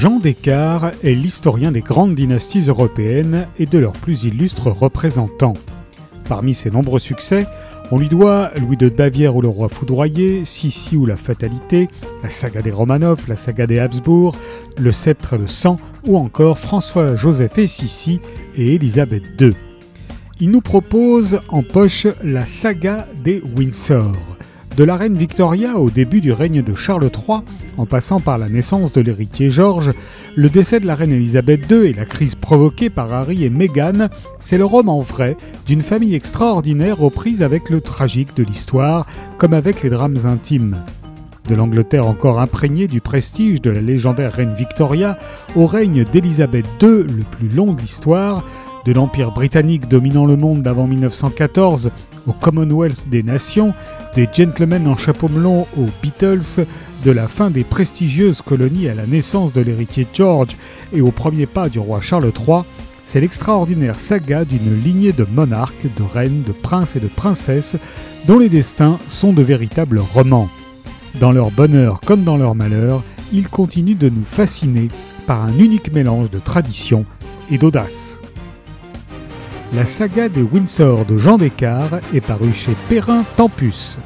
Jean Descartes est l'historien des grandes dynasties européennes et de leurs plus illustres représentants. Parmi ses nombreux succès, on lui doit Louis de Bavière ou le roi foudroyé, Sissi ou la fatalité, la saga des Romanov, la saga des Habsbourg, le sceptre et le sang, ou encore François-Joseph et Sissi et Élisabeth II. Il nous propose en poche la saga des Windsor. De la reine Victoria au début du règne de Charles III, en passant par la naissance de l'héritier George, le décès de la reine Elisabeth II et la crise provoquée par Harry et Meghan, c'est le roman vrai d'une famille extraordinaire aux prises avec le tragique de l'histoire, comme avec les drames intimes. De l'Angleterre encore imprégnée du prestige de la légendaire reine Victoria au règne d'Elisabeth II, le plus long de l'histoire, de l'Empire britannique dominant le monde d'avant 1914 au Commonwealth des Nations, des gentlemen en chapeau melon aux Beatles, de la fin des prestigieuses colonies à la naissance de l'héritier George et au premier pas du roi Charles III, c'est l'extraordinaire saga d'une lignée de monarques, de reines, de princes et de princesses dont les destins sont de véritables romans. Dans leur bonheur comme dans leur malheur, ils continuent de nous fasciner par un unique mélange de tradition et d'audace. La saga des Windsor de Jean Descartes est parue chez Perrin Tempus.